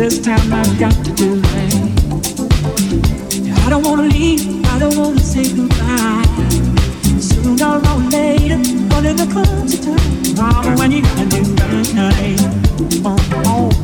this time I've got to do it. I don't wanna leave, I don't wanna say goodbye. Sooner or later, one of the clubs you turn. Oh, when you gotta do right? Oh, oh.